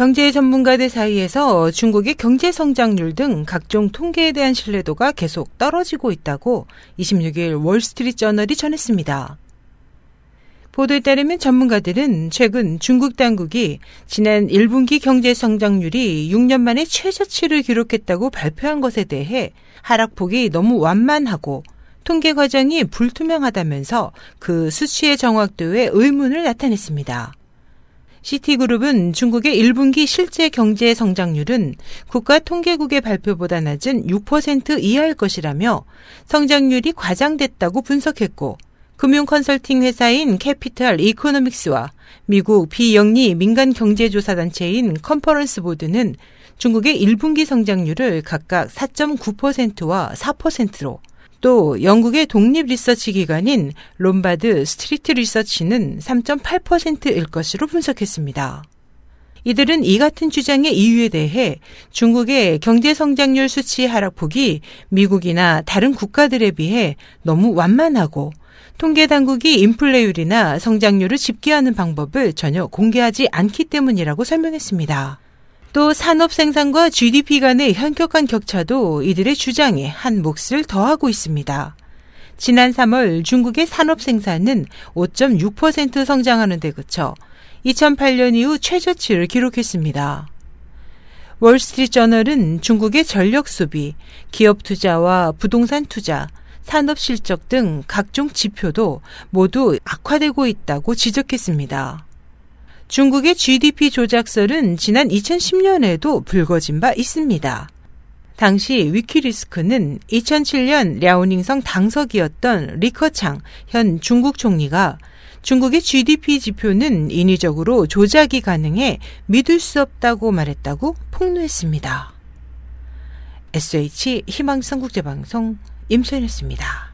경제 전문가들 사이에서 중국의 경제 성장률 등 각종 통계에 대한 신뢰도가 계속 떨어지고 있다고 26일 월스트리트 저널이 전했습니다. 보도에 따르면 전문가들은 최근 중국 당국이 지난 1분기 경제 성장률이 6년 만에 최저치를 기록했다고 발표한 것에 대해 하락폭이 너무 완만하고 통계 과정이 불투명하다면서 그 수치의 정확도에 의문을 나타냈습니다. 시티그룹은 중국의 1분기 실제 경제 성장률은 국가 통계국의 발표보다 낮은 6% 이하일 것이라며 성장률이 과장됐다고 분석했고 금융 컨설팅 회사인 캐피탈 이코노믹스와 미국 비영리 민간 경제조사 단체인 컨퍼런스 보드는 중국의 1분기 성장률을 각각 4.9%와 4%로 또 영국의 독립 리서치 기관인 롬바드 스트리트 리서치는 3.8%일 것으로 분석했습니다. 이들은 이 같은 주장의 이유에 대해 중국의 경제 성장률 수치 하락폭이 미국이나 다른 국가들에 비해 너무 완만하고 통계 당국이 인플레율이나 성장률을 집계하는 방법을 전혀 공개하지 않기 때문이라고 설명했습니다. 또 산업 생산과 GDP 간의 현격한 격차도 이들의 주장에 한 몫을 더하고 있습니다. 지난 3월 중국의 산업 생산은 5.6% 성장하는 데 그쳐 2008년 이후 최저치를 기록했습니다. 월스트리트 저널은 중국의 전력 수비, 기업 투자와 부동산 투자, 산업 실적 등 각종 지표도 모두 악화되고 있다고 지적했습니다. 중국의 GDP 조작설은 지난 2010년에도 불거진 바 있습니다. 당시 위키리스크는 2007년 랴오닝성 당석이었던 리커창 현 중국 총리가 중국의 GDP 지표는 인위적으로 조작이 가능해 믿을 수 없다고 말했다고 폭로했습니다. SH 희망성국제방송 임소연이었습니다.